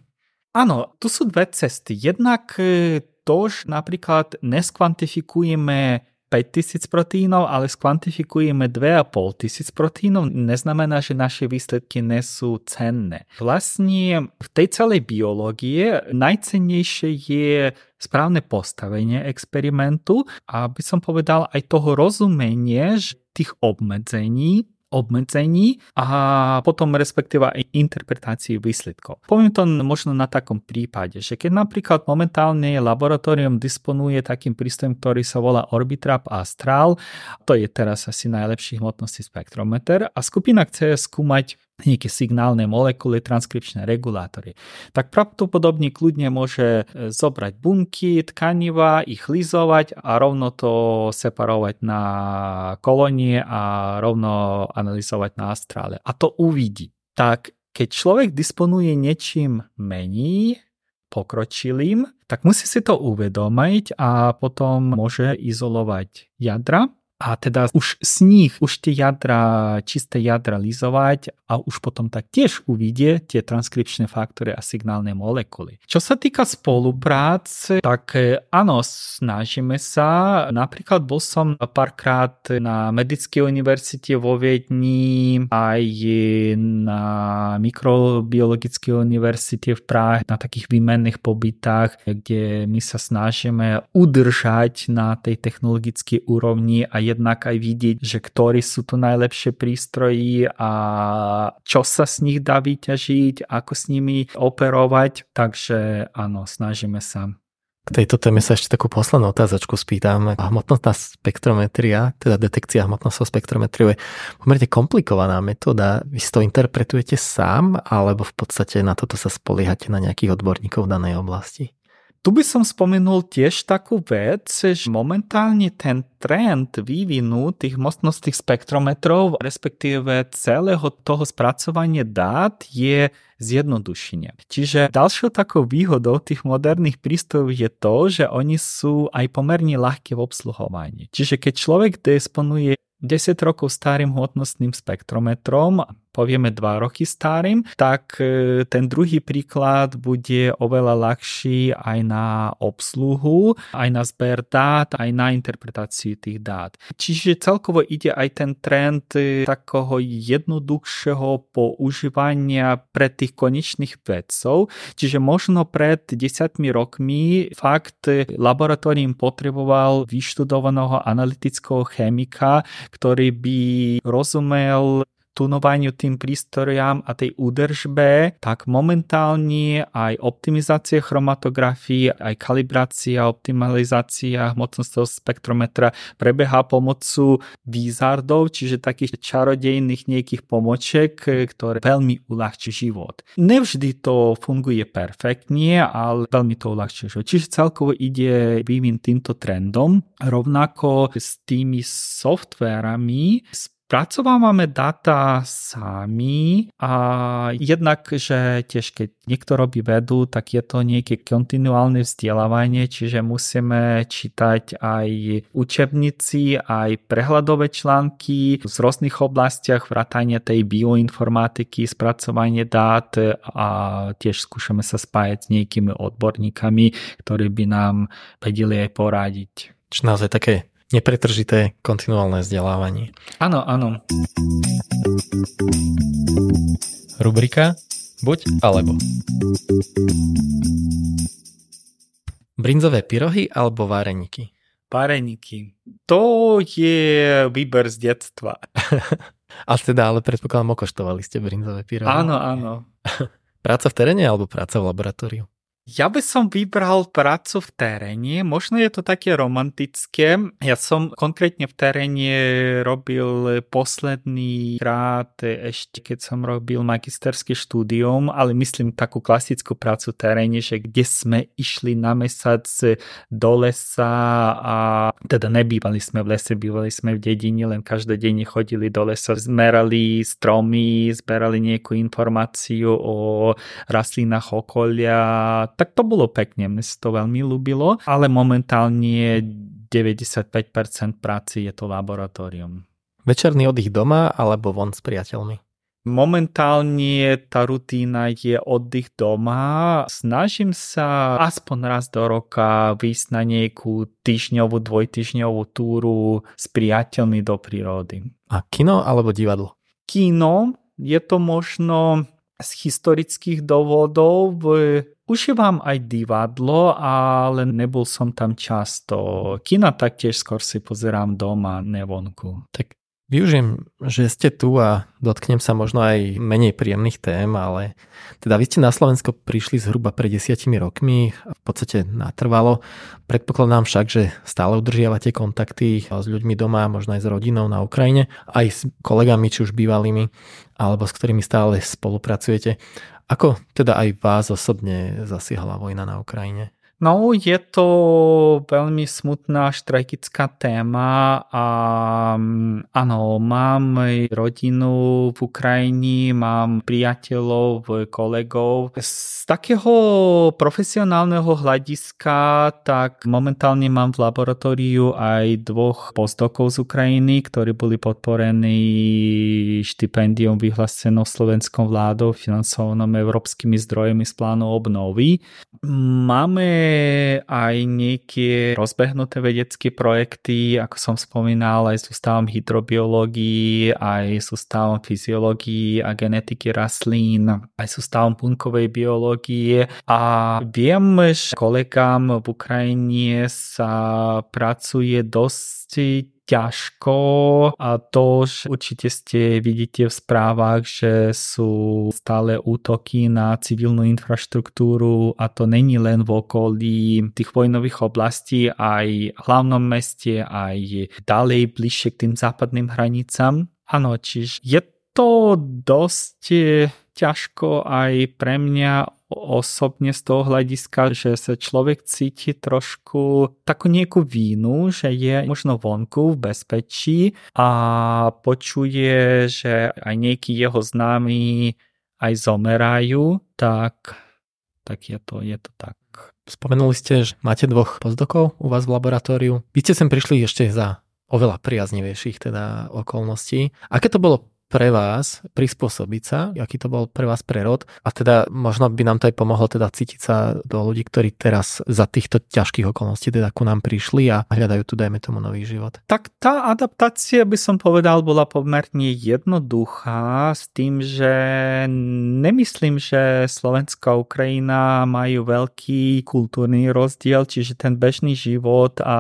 Áno, tu sú dve cesty. Jednak e, to, že napríklad neskvantifikujeme 5000 proteínov, ale skvantifikujeme 2,5 tisíc proteínov, neznamená, že naše výsledky nesú cenné. Vlastne v tej celej biológie najcennejšie je správne postavenie experimentu a by som povedal aj toho rozumenie tých obmedzení, obmedzení a potom respektíve aj interpretácii výsledkov. Poviem to možno na takom prípade, že keď napríklad momentálne laboratórium disponuje takým prístrojom, ktorý sa volá Orbitrap Astral, to je teraz asi najlepší hmotnostný spektrometer a skupina chce skúmať nejaké signálne molekuly, transkripčné regulátory, tak pravdepodobne kľudne môže e, zobrať bunky, tkaniva, ich lizovať a rovno to separovať na kolónie a rovno analyzovať na astrále. A to uvidí. Tak keď človek disponuje niečím menej pokročilým, tak musí si to uvedomiť a potom môže izolovať jadra a teda už z nich, už tie jadra, čisté jadra lizovať a už potom tak tiež uvidie tie transkripčné faktory a signálne molekuly. Čo sa týka spolupráce, tak e, áno, snažíme sa. Napríklad bol som párkrát na Medickej univerzite vo Viedni, aj na Mikrobiologickej univerzite v Prahe, na takých výmenných pobytách, kde my sa snažíme udržať na tej technologickej úrovni a jednak aj vidieť, že ktorí sú tu najlepšie prístroji a čo sa z nich dá vyťažiť, ako s nimi operovať. Takže áno, snažíme sa. K tejto téme sa ešte takú poslednú otázočku spýtam. Hmotnostná spektrometria, teda detekcia hmotnostnou spektrometriou je pomerne komplikovaná metóda. Vy si to interpretujete sám, alebo v podstate na toto sa spoliehate na nejakých odborníkov v danej oblasti? Tu by som spomenul tiež takú vec, že momentálne ten trend vývinu tých mostnostných spektrometrov, respektíve celého toho spracovania dát je zjednodušenie. Čiže ďalšou takou výhodou tých moderných prístrojov je to, že oni sú aj pomerne ľahké v obsluhovaní. Čiže keď človek disponuje 10 rokov starým hmotnostným spektrometrom, povieme 2 roky starým, tak e, ten druhý príklad bude oveľa ľahší aj na obsluhu, aj na zber dát, aj na interpretáciu tých dát. Čiže celkovo ide aj ten trend e, takého jednoduchšieho používania pre tých konečných vedcov. Čiže možno pred 10 rokmi fakt e, laboratórium potreboval vyštudovaného analytického chemika, ktorý by rozumel tunovaniu tým prístrojám a tej údržbe, tak momentálne aj optimizácia chromatografii, aj kalibrácia, optimalizácia hmotnostného spektrometra prebieha pomocou výzardov, čiže takých čarodejných nejakých pomoček, ktoré veľmi uľahčí život. Nevždy to funguje perfektne, ale veľmi to uľahčí život. Čiže celkovo ide vývin týmto trendom. Rovnako s tými softverami, s Spracovávame data sami a jednak, že tiež keď niekto robí vedu, tak je to nejaké kontinuálne vzdelávanie, čiže musíme čítať aj učebnici, aj prehľadové články z rôznych oblastiach, vrátanie tej bioinformatiky, spracovanie dát a tiež skúšame sa spájať s nejakými odborníkami, ktorí by nám vedeli aj poradiť. Čo naozaj také nepretržité kontinuálne vzdelávanie. Áno, áno. Rubrika Buď alebo. Brinzové pyrohy alebo váreniky? Váreniky. To je výber z detstva. A teda, ale predpokladám, okoštovali ste brinzové pyrohy. Áno, áno. práca v teréne alebo práca v laboratóriu? Ja by som vybral prácu v teréne, možno je to také romantické. Ja som konkrétne v teréne robil posledný krát ešte keď som robil magisterské štúdium, ale myslím takú klasickú prácu v teréne, že kde sme išli na mesiac do lesa a teda nebývali sme v lese, bývali sme v dedine, len každé deň chodili do lesa, zmerali stromy, zberali nejakú informáciu o rastlinách okolia, tak to bolo pekne, mne sa to veľmi ľúbilo, ale momentálne 95% práci je to laboratórium. Večerný oddych doma alebo von s priateľmi? Momentálne tá rutína je oddych doma. Snažím sa aspoň raz do roka výjsť na nejakú týždňovú, dvojtyžňovú túru s priateľmi do prírody. A kino alebo divadlo? Kino je to možno z historických dôvodov. Užívam aj divadlo, ale nebol som tam často. Kina taktiež skôr si pozerám doma, nevonku. Tak Využijem, že ste tu a dotknem sa možno aj menej príjemných tém, ale teda vy ste na Slovensko prišli zhruba pred desiatimi rokmi, v podstate natrvalo. Predpokladám však, že stále udržiavate kontakty s ľuďmi doma, možno aj s rodinou na Ukrajine, aj s kolegami, či už bývalými, alebo s ktorými stále spolupracujete. Ako teda aj vás osobne zasiahla vojna na Ukrajine? No, je to veľmi smutná až tragická téma a mm, áno, mám rodinu v Ukrajini, mám priateľov, kolegov. Z takého profesionálneho hľadiska, tak momentálne mám v laboratóriu aj dvoch postdokov z Ukrajiny, ktorí boli podporení štipendium vyhlásenou slovenskou vládou, financovanom európskymi zdrojmi z plánu obnovy. Máme aj nejaké rozbehnuté vedecké projekty, ako som spomínal, aj s ústavom hydrobiológii, aj s ústavom fyziológii a genetiky rastlín, aj s ústavom punkovej biológie. A viem, že kolegám v Ukrajine sa pracuje dosť ťažko a to, že určite ste vidíte v správach, že sú stále útoky na civilnú infraštruktúru a to není len v okolí tých vojnových oblastí, aj v hlavnom meste, aj ďalej bližšie k tým západným hranicám. Áno, čiže je to dosť ťažko aj pre mňa osobne z toho hľadiska, že sa človek cíti trošku takú nejakú vínu, že je možno vonku v bezpečí a počuje, že aj nejakí jeho známi aj zomerajú, tak, tak je, to, je to tak. Spomenuli ste, že máte dvoch pozdokov u vás v laboratóriu. Vy ste sem prišli ešte za oveľa priaznivejších teda okolností. Aké to bolo pre vás prispôsobiť sa, aký to bol pre vás prerod a teda možno by nám to aj pomohlo teda cítiť sa do ľudí, ktorí teraz za týchto ťažkých okolností teda ku nám prišli a hľadajú tu dajme tomu nový život. Tak tá adaptácia by som povedal bola pomerne jednoduchá s tým, že nemyslím, že Slovenská Ukrajina majú veľký kultúrny rozdiel, čiže ten bežný život a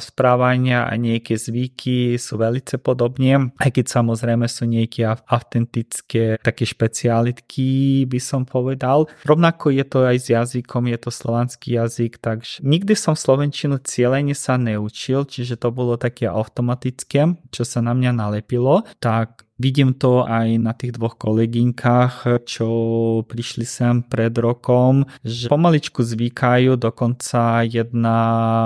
správania a nejaké zvyky sú veľmi podobne, aj keď samozrejme sú nie nejaké autentické také špecialitky, by som povedal. Rovnako je to aj s jazykom, je to slovanský jazyk, takže nikdy som slovenčinu cieľene sa neučil, čiže to bolo také automatické, čo sa na mňa nalepilo. Tak Vidím to aj na tých dvoch kolegynkách, čo prišli sem pred rokom, že pomaličku zvykajú, dokonca jedna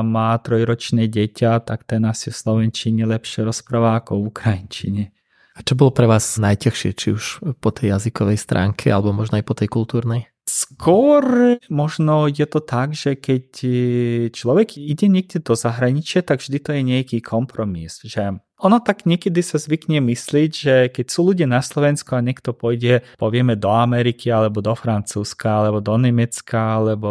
má trojročné dieťa, tak ten asi v Slovenčine lepšie rozpráva ako v Ukrajinčine. Čo bolo pre vás najťažšie, či už po tej jazykovej stránke, alebo možno aj po tej kultúrnej? Skôr možno je to tak, že keď človek ide niekde do zahraničia, tak vždy to je nejaký kompromis, že ono tak niekedy sa zvykne myslieť, že keď sú ľudia na Slovensku a niekto pôjde, povieme, do Ameriky, alebo do Francúzska, alebo do Nemecka, alebo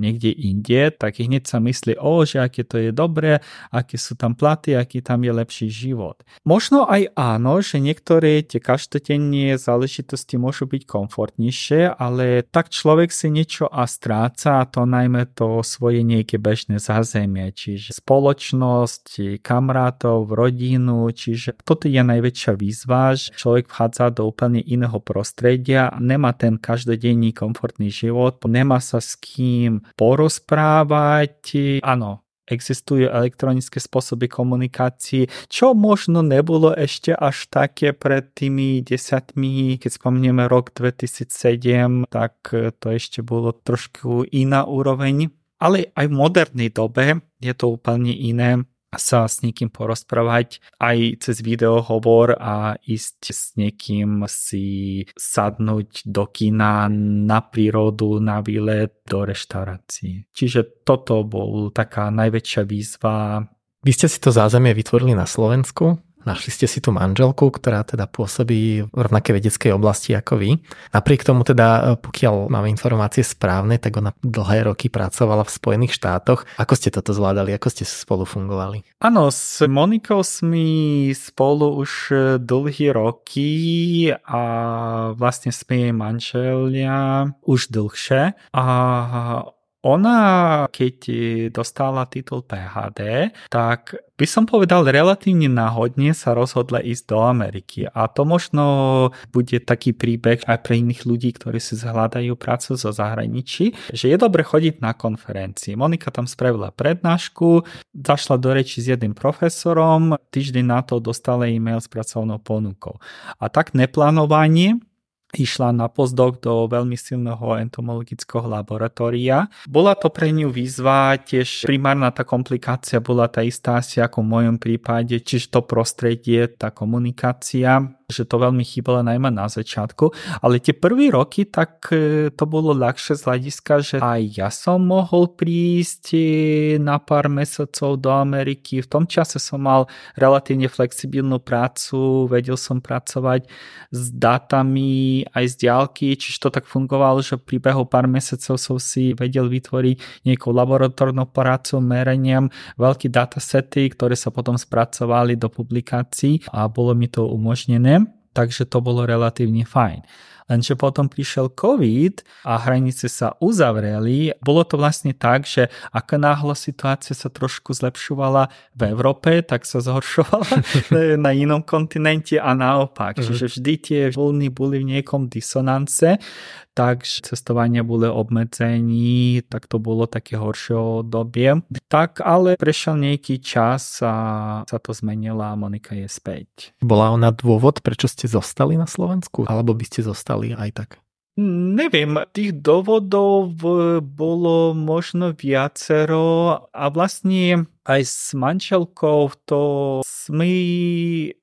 niekde inde, tak hneď sa myslí, o, že aké to je dobré, aké sú tam platy, aký tam je lepší život. Možno aj áno, že niektoré tie každodenné záležitosti môžu byť komfortnejšie, ale tak človek si niečo a stráca, a to najmä to svoje nejaké bežné zázemie, čiže spoločnosť, kamarátov, rodín, rodinu, čiže toto je najväčšia výzva, že človek vchádza do úplne iného prostredia, nemá ten každodenný komfortný život, nemá sa s kým porozprávať, áno, existujú elektronické spôsoby komunikácie, čo možno nebolo ešte až také pred tými desiatmi, keď spomnieme rok 2007, tak to ešte bolo trošku iná úroveň. Ale aj v modernej dobe je to úplne iné sa s niekým porozprávať aj cez videohovor a ísť s niekým si sadnúť do kina, na prírodu, na výlet, do reštaurácií. Čiže toto bol taká najväčšia výzva. Vy ste si to zázemie vytvorili na Slovensku, Našli ste si tú manželku, ktorá teda pôsobí v rovnakej vedeckej oblasti ako vy. Napriek tomu teda, e, pokiaľ máme informácie správne, tak ona dlhé roky pracovala v Spojených štátoch. Ako ste toto zvládali? Ako ste spolu fungovali? Áno, s Monikou sme spolu už e, dlhé roky a vlastne sme jej manželia už dlhšie. A ona, keď dostala titul PHD, tak by som povedal relatívne náhodne sa rozhodla ísť do Ameriky. A to možno bude taký príbeh aj pre iných ľudí, ktorí si zhľadajú prácu zo zahraničí, že je dobre chodiť na konferencii. Monika tam spravila prednášku, zašla do reči s jedným profesorom, týždeň na to dostala e-mail s pracovnou ponukou. A tak neplánovanie išla na postdoc do veľmi silného entomologického laboratória. Bola to pre ňu výzva, tiež primárna tá komplikácia bola tá istá asi ako v mojom prípade, čiže to prostredie, tá komunikácia, že to veľmi chýbalo najmä na začiatku, ale tie prvý roky tak e, to bolo ľahšie z hľadiska, že aj ja som mohol prísť e, na pár mesiacov do Ameriky. V tom čase som mal relatívne flexibilnú prácu, vedel som pracovať s dátami aj z diálky, čiže to tak fungovalo, že v príbehu pár mesiacov som si vedel vytvoriť nejakú laboratórnu prácu, mereniam, veľké datasety, ktoré sa potom spracovali do publikácií a bolo mi to umožnené takže to bolo relatívne fajn. Lenže potom prišiel COVID a hranice sa uzavreli. Bolo to vlastne tak, že ako náhle situácia sa trošku zlepšovala v Európe, tak sa zhoršovala na inom kontinente a naopak. Uh-huh. Čiže vždy tie vlny boli v niekom disonance takže cestovania boli obmedzení, tak to bolo také horšie obdobie. Tak ale prešiel nejaký čas a sa to zmenilo a Monika je späť. Bola ona dôvod, prečo ste zostali na Slovensku? Alebo by ste zostali aj tak? Neviem, tých dôvodov bolo možno viacero a vlastne aj s manželkou to sme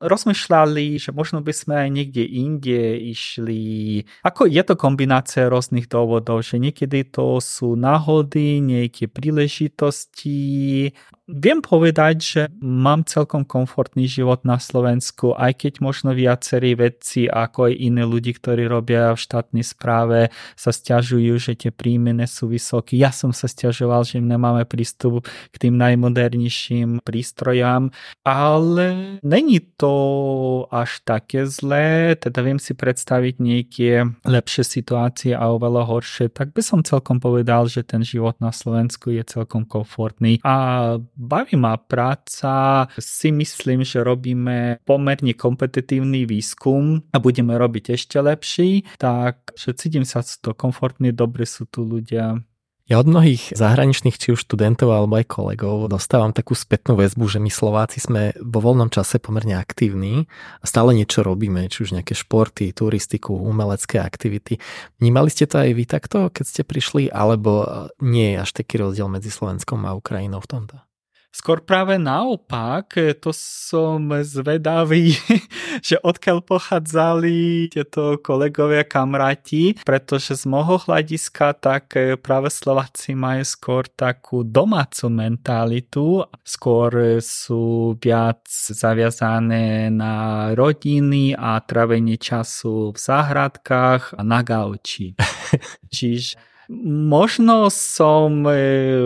rozmýšľali, že možno by sme aj niekde inde išli. Ako je to kombinácia rôznych dôvodov, že niekedy to sú náhody, nejaké príležitosti Viem povedať, že mám celkom komfortný život na Slovensku, aj keď možno viacerí vedci, ako aj iní ľudí, ktorí robia v štátnej správe, sa stiažujú, že tie príjmy sú vysoké. Ja som sa stiažoval, že nemáme prístup k tým najmodernejším prístrojám, ale není to až také zlé, teda viem si predstaviť nejaké lepšie situácie a oveľa horšie, tak by som celkom povedal, že ten život na Slovensku je celkom komfortný. A baví ma práca. Si myslím, že robíme pomerne kompetitívny výskum a budeme robiť ešte lepší, tak že cítim sa to komfortne, dobre sú tu ľudia. Ja od mnohých zahraničných, či už študentov alebo aj kolegov, dostávam takú spätnú väzbu, že my Slováci sme vo voľnom čase pomerne aktívni a stále niečo robíme, či už nejaké športy, turistiku, umelecké aktivity. Vnímali ste to aj vy takto, keď ste prišli, alebo nie je až taký rozdiel medzi Slovenskom a Ukrajinou v tomto? Skôr práve naopak, to som zvedavý, že odkiaľ pochádzali tieto kolegovia kamaráti, pretože z môjho hľadiska tak práve Slováci majú skôr takú domácu mentalitu, skôr sú viac zaviazané na rodiny a trávenie času v záhradkách a na gauči. Čiže Možno som e,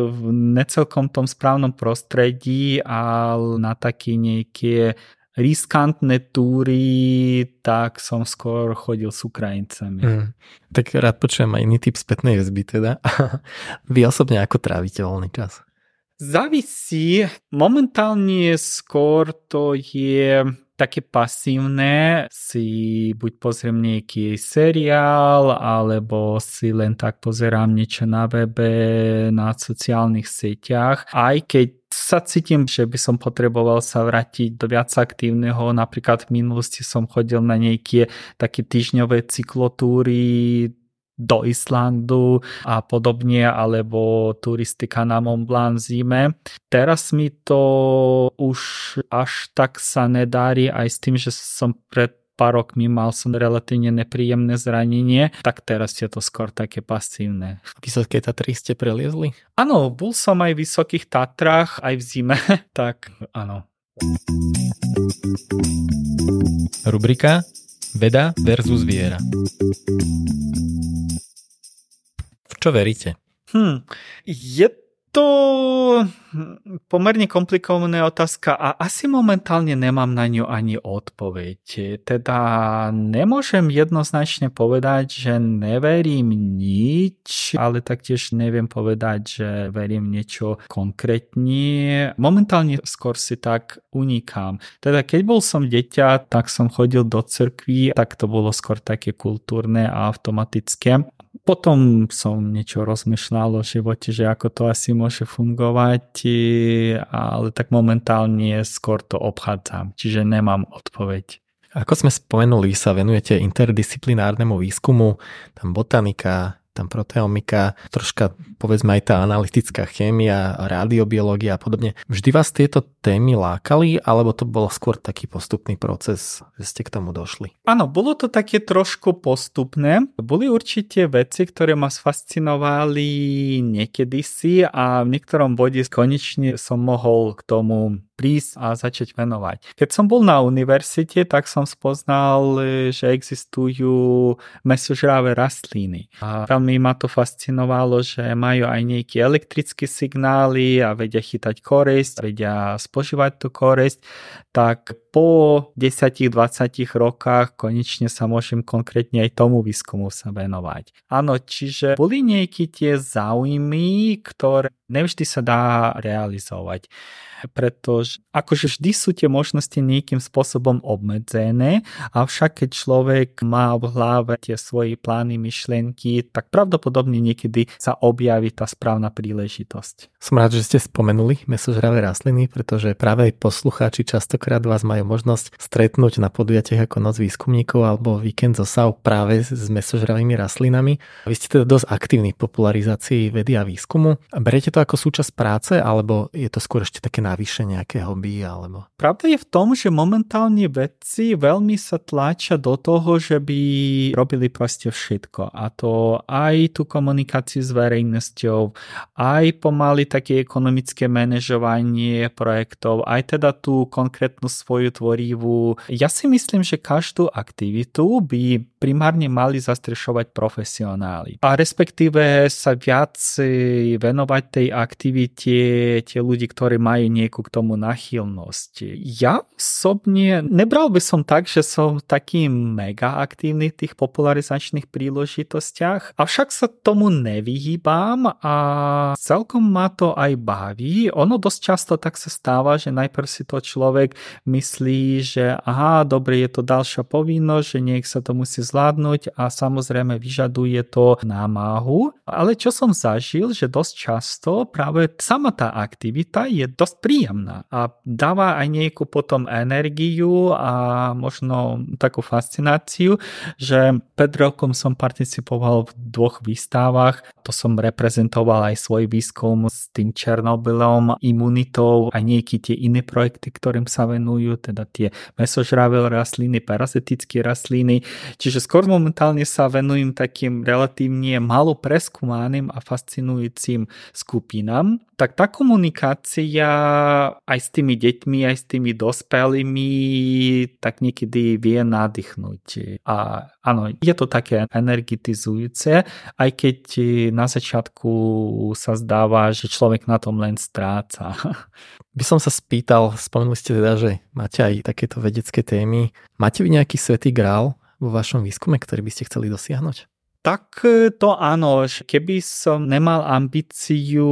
v necelkom tom správnom prostredí, ale na také nejaké riskantné túry, tak som skôr chodil s Ukrajincami. Mm. Tak rád počujem aj iný typ spätnej väzby teda. Vy osobne ako trávite voľný čas? Závisí. Momentálne skôr to je také pasívne, si buď pozriem nejaký seriál, alebo si len tak pozerám niečo na webe, na sociálnych sieťach. Aj keď sa cítim, že by som potreboval sa vrátiť do viac aktívneho. Napríklad v minulosti som chodil na nejaké také týždňové cyklotúry do Islandu a podobne, alebo turistika na Mont Blanc zime. Teraz mi to už až tak sa nedári aj s tým, že som pred pár rokmi mal som relatívne nepríjemné zranenie, tak teraz je to skôr také pasívne. Vysoké Tatry ste preliezli? Áno, bol som aj v Vysokých Tatrách, aj v zime, tak áno. Rubrika Veda versus viera. V čo veríte? Hm, je to pomerne komplikovaná otázka a asi momentálne nemám na ňu ani odpoveď. Teda nemôžem jednoznačne povedať, že neverím nič, ale taktiež neviem povedať, že verím niečo konkrétne. Momentálne skôr si tak unikám. Teda keď bol som dieťa, tak som chodil do cirkvi, tak to bolo skôr také kultúrne a automatické. Potom som niečo rozmýšľal o živote, že ako to asi môže fungovať, ale tak momentálne skôr to obchádzam, čiže nemám odpoveď. Ako sme spomenuli, sa venujete interdisciplinárnemu výskumu, tam botanika, tam proteomika, troška povedzme aj tá analytická chémia, radiobiológia a podobne. Vždy vás tieto témy lákali, alebo to bol skôr taký postupný proces, že ste k tomu došli? Áno, bolo to také trošku postupné. Boli určite veci, ktoré ma fascinovali niekedy si a v niektorom bode konečne som mohol k tomu prísť a začať venovať. Keď som bol na univerzite, tak som spoznal, že existujú mesožráve rastliny. A veľmi ma to fascinovalo, že majú aj nejaké elektrické signály a vedia chytať korisť, vedia spožívať tú korisť, tak po 10-20 rokách konečne sa môžem konkrétne aj tomu výskumu sa venovať. Áno, čiže boli nejaké tie záujmy, ktoré nevždy sa dá realizovať pretože akože vždy sú tie možnosti nejakým spôsobom obmedzené, avšak keď človek má v hlave tie svoje plány, myšlienky, tak pravdepodobne niekedy sa objaví tá správna príležitosť. Som rád, že ste spomenuli mesožravé rastliny, pretože práve aj poslucháči častokrát vás majú možnosť stretnúť na podujatiach ako Noc výskumníkov alebo Víkend zo SAU práve s mesožravými rastlinami. Vy ste teda dosť aktívni v popularizácii vedy a výskumu. Berete to ako súčasť práce alebo je to skôr ešte také navyše nejaké hobby? Alebo... Pravda je v tom, že momentálne vedci veľmi sa tlačia do toho, že by robili proste všetko. A to aj tú komunikáciu s verejnosťou, aj pomaly také ekonomické manažovanie projektov, aj teda tú konkrétnu svoju tvorivú. Ja si myslím, že každú aktivitu by primárne mali zastrešovať profesionáli. A respektíve sa viac venovať tej aktivite tie ľudí, ktorí majú nieku k tomu nachylnosť. Ja osobne nebral by som tak, že som taký mega aktívny v tých popularizačných príležitostiach, avšak sa tomu nevyhýbam a celkom ma to aj baví. Ono dosť často tak sa stáva, že najprv si to človek myslí, že aha, dobre, je to ďalšia povinnosť, že nech sa to musí zvládnuť a samozrejme vyžaduje to námahu. Ale čo som zažil, že dosť často práve sama tá aktivita je dosť príjemná a dáva aj nejakú potom energiu a možno takú fascináciu, že pred rokom som participoval v dvoch výstavách, to som reprezentoval aj svoj výskum s tým Černobylom, imunitou a nejaké tie iné projekty, ktorým sa venujú, teda tie mesožravé rastliny, parazitické rastliny. Čiže skôr momentálne sa venujem takým relatívne malo preskúmaným a fascinujúcim skupinám. Tak tá komunikácia aj s tými deťmi, aj s tými dospelými tak niekedy vie nadýchnuť. A áno, je to také energetizujúce, aj keď na začiatku sa zdáva, že človek na tom len stráca. By som sa spýtal, spomenuli ste teda, že máte aj takéto vedecké témy. Máte vy nejaký svetý grál vo vašom výskume, ktorý by ste chceli dosiahnuť? Tak e, to áno, keby som nemal ambíciu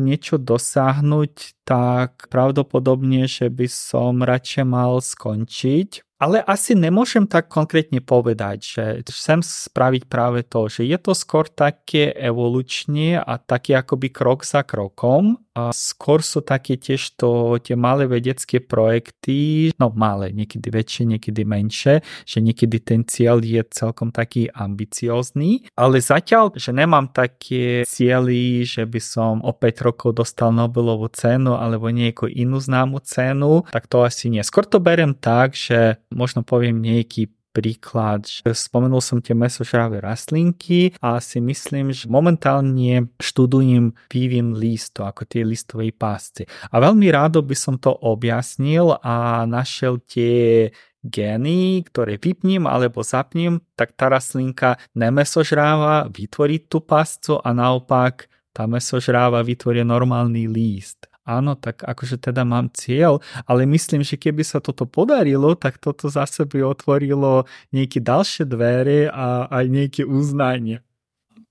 niečo dosiahnuť, tak pravdepodobne, že by som radšej mal skončiť ale asi nemôžem tak konkrétne povedať, že chcem spraviť práve to, že je to skôr také evolučne a také akoby krok za krokom a skôr sú také tiež to tie malé vedecké projekty, no malé, niekedy väčšie, niekedy menšie, že niekedy ten cieľ je celkom taký ambiciózny, ale zatiaľ, že nemám také cieľy, že by som o 5 rokov dostal Nobelovú cenu alebo nejakú inú známu cenu, tak to asi nie. Skôr to berem tak, že možno poviem nejaký príklad. Spomenul som tie mesožravé rastlinky a si myslím, že momentálne študujem vývin listu, ako tie listovej pásce. A veľmi rádo by som to objasnil a našiel tie gény, ktoré vypním alebo zapním, tak tá rastlinka nemesožráva, vytvorí tú páscu a naopak tá mesožráva vytvorí normálny líst áno, tak akože teda mám cieľ, ale myslím, že keby sa toto podarilo, tak toto zase by otvorilo nejaké ďalšie dvere a aj nejaké uznanie.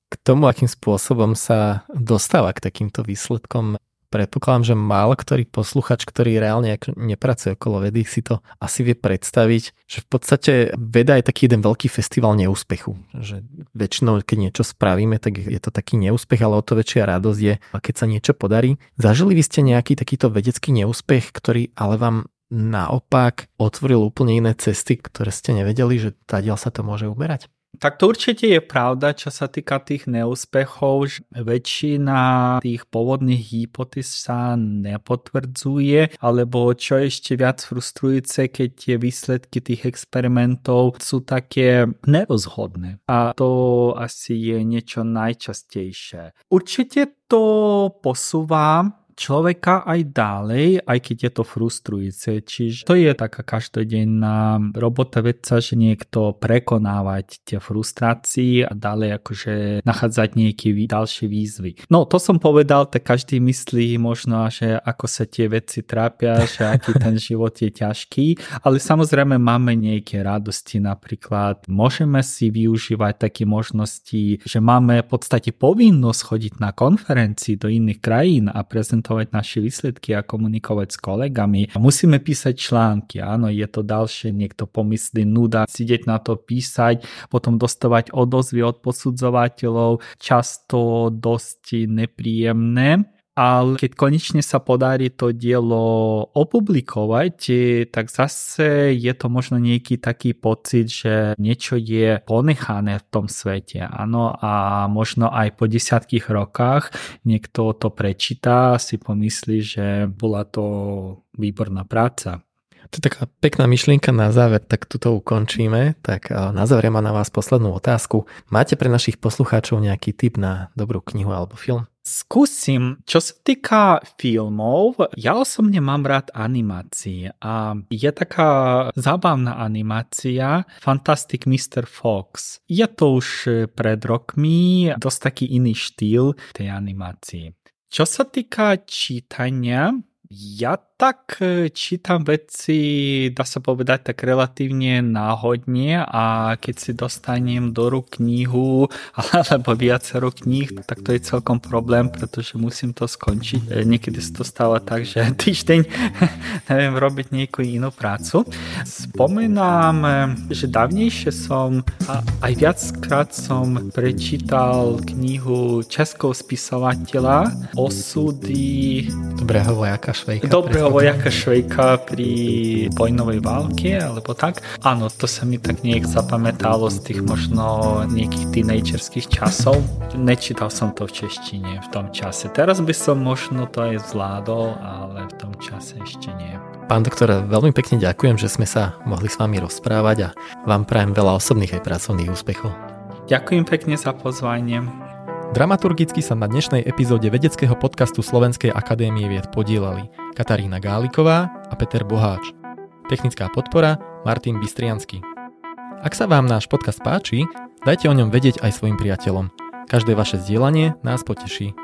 K tomu, akým spôsobom sa dostáva k takýmto výsledkom, predpokladám, že málo ktorý posluchač, ktorý reálne nepracuje okolo vedy, si to asi vie predstaviť, že v podstate veda je taký jeden veľký festival neúspechu. Že väčšinou, keď niečo spravíme, tak je to taký neúspech, ale o to väčšia radosť je, keď sa niečo podarí. Zažili by ste nejaký takýto vedecký neúspech, ktorý ale vám naopak otvoril úplne iné cesty, ktoré ste nevedeli, že tadiaľ sa to môže uberať? Tak to určite je pravda, čo sa týka tých neúspechov, že väčšina tých pôvodných hypotéz sa nepotvrdzuje, alebo čo ešte viac frustrujúce, keď tie výsledky tých experimentov sú také nerozhodné. A to asi je niečo najčastejšie. Určite to posúva človeka aj ďalej, aj keď je to frustrujúce. Čiže to je taká každodenná robota vedca, že niekto prekonávať tie frustrácie a ďalej akože nachádzať nejaké ďalšie výzvy. No to som povedal, tak každý myslí možno, že ako sa tie veci trápia, že aký ten život je ťažký, ale samozrejme máme nejaké radosti, napríklad môžeme si využívať také možnosti, že máme v podstate povinnosť chodiť na konferencii do iných krajín a prezentovať prezentovať naše výsledky a komunikovať s kolegami. Musíme písať články, áno, je to ďalšie, niekto pomyslí nuda, sidieť na to písať, potom dostávať odozvy od posudzovateľov, často dosť nepríjemné ale keď konečne sa podarí to dielo opublikovať, tak zase je to možno nejaký taký pocit, že niečo je ponechané v tom svete. Áno, a možno aj po desiatkých rokách niekto to prečíta si pomyslí, že bola to výborná práca. To je taká pekná myšlienka na záver, tak tuto ukončíme. Tak na záver mám na vás poslednú otázku. Máte pre našich poslucháčov nejaký tip na dobrú knihu alebo film? Skúsim, čo sa týka filmov, ja osobne mám rád animácie a je taká zábavná animácia Fantastic Mr. Fox. Je to už pred rokmi dosť taký iný štýl tej animácie. Čo sa týka čítania, ja tak e, čítam veci, dá sa povedať, tak relatívne náhodne a keď si dostanem do rúk knihu alebo viacero kníh, tak to je celkom problém, pretože musím to skončiť. E, niekedy sa to stáva tak, že týždeň neviem robiť nejakú inú prácu. Spomínam, e, že dávnejšie som a aj viackrát som prečítal knihu českého spisovateľa Osudy Dobrého vojaka Švejka. Dobrého vojaka Švejka pri vojnovej válke, alebo tak. Áno, to sa mi tak nejak zapamätalo z tých možno nejakých tínejčerských časov. Nečítal som to v češtine v tom čase. Teraz by som možno to aj zvládol, ale v tom čase ešte nie. Pán doktor, veľmi pekne ďakujem, že sme sa mohli s vami rozprávať a vám prajem veľa osobných aj pracovných úspechov. Ďakujem pekne za pozvanie. Dramaturgicky sa na dnešnej epizóde vedeckého podcastu Slovenskej akadémie vied podielali Katarína Gáliková a Peter Boháč. Technická podpora Martin Bystriansky. Ak sa vám náš podcast páči, dajte o ňom vedieť aj svojim priateľom. Každé vaše zdieľanie nás poteší.